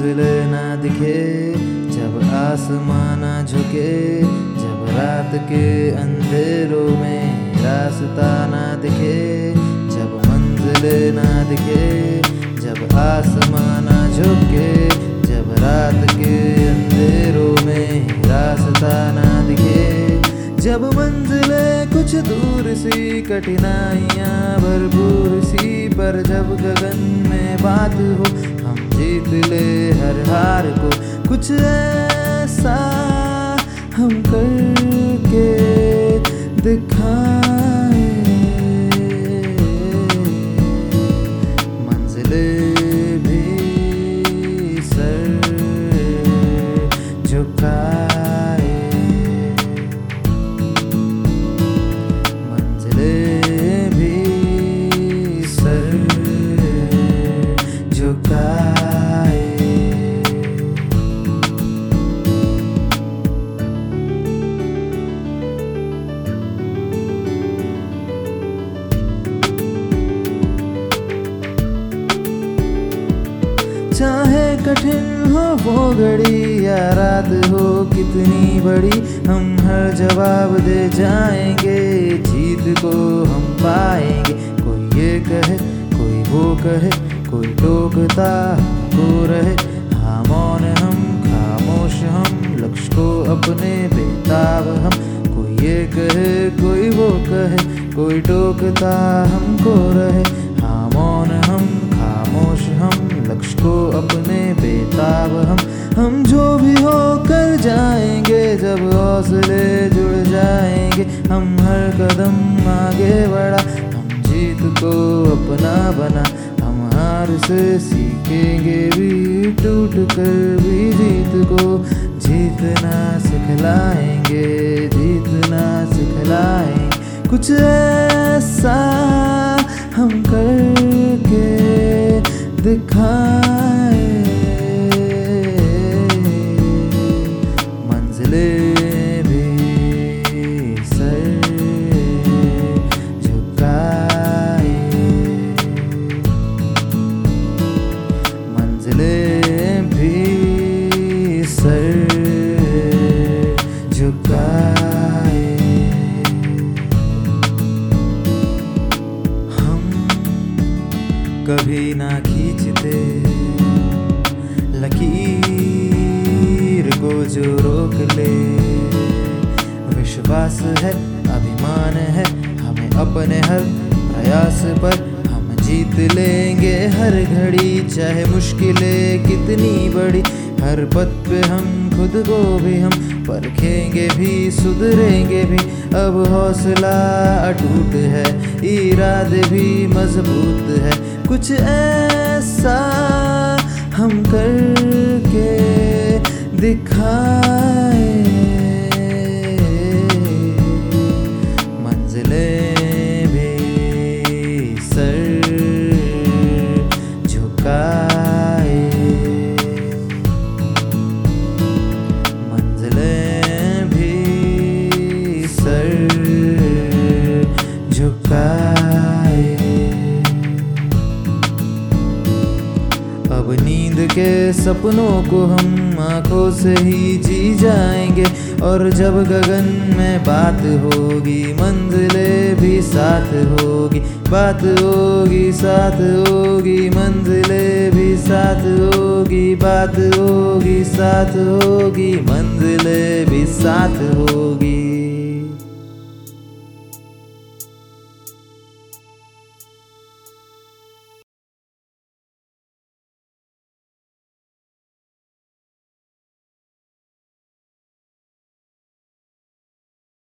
मंजिल ना दिखे, जब आसमान ना झुके, जब रात के अंधेरों में रास्ता ना दिखे, जब मंजिल ना दिखे, जब आसमान ना झुके, जब रात के अंधेरों में रास्ता ना दिखे, जब मंजिले कुछ दूर सी कठिनाइयाँ भरपूर सी, पर जब गगन में बात हो जीत ले हर हार को। कुछ ऐसा हम करके दिखाए चाहे कठिन हो वो घड़ी, या रात हो कितनी बड़ी। हम हर जवाब दे जाएँगे, जीत को हम पाएँगे। कोई ये कहे, कोई वो कहे, कोई टोकता हमको रहे। हाँ हम, खामोश हम, लक्ष्य को अपने बेताब हम। कोई ये कहे, कोई वो कहे, कोई टोकता हमको रहे। हम हर कदम आगे बढ़ा। हम जीत को अपना बना। हम हार से सीखेंगे भी, टूट कर भी जीत को। जीतना सिखलाएँगे जीतना सिखलाएँगे कुछ ऐसा हम करके दिखाए हम कभी ना खींचते। लकीर को जो रोक ले। विश्वास है, अभिमान है, हमें अपने हर प्रयास पर जीत लेंगे हर घड़ी, चाहे मुश्किलें कितनी बड़ी। हर पथ पे हम खुद को भी हम परखेंगे भी, सुधरेंगे भी। अब हौसला अटूट है, इरादे भी मज़बूत है। कुछ ऐसा हम करके दिखाए। मंजिले के सपनों को हम आँखों से ही जी जाएँगे। और जब गगन में बात होगी, मंजिले भी साथ होगी। बात होगी, साथ होगी, मंजिले भी साथ होगी। बात होगी, साथ होगी, मंजिले भी साथ होगी।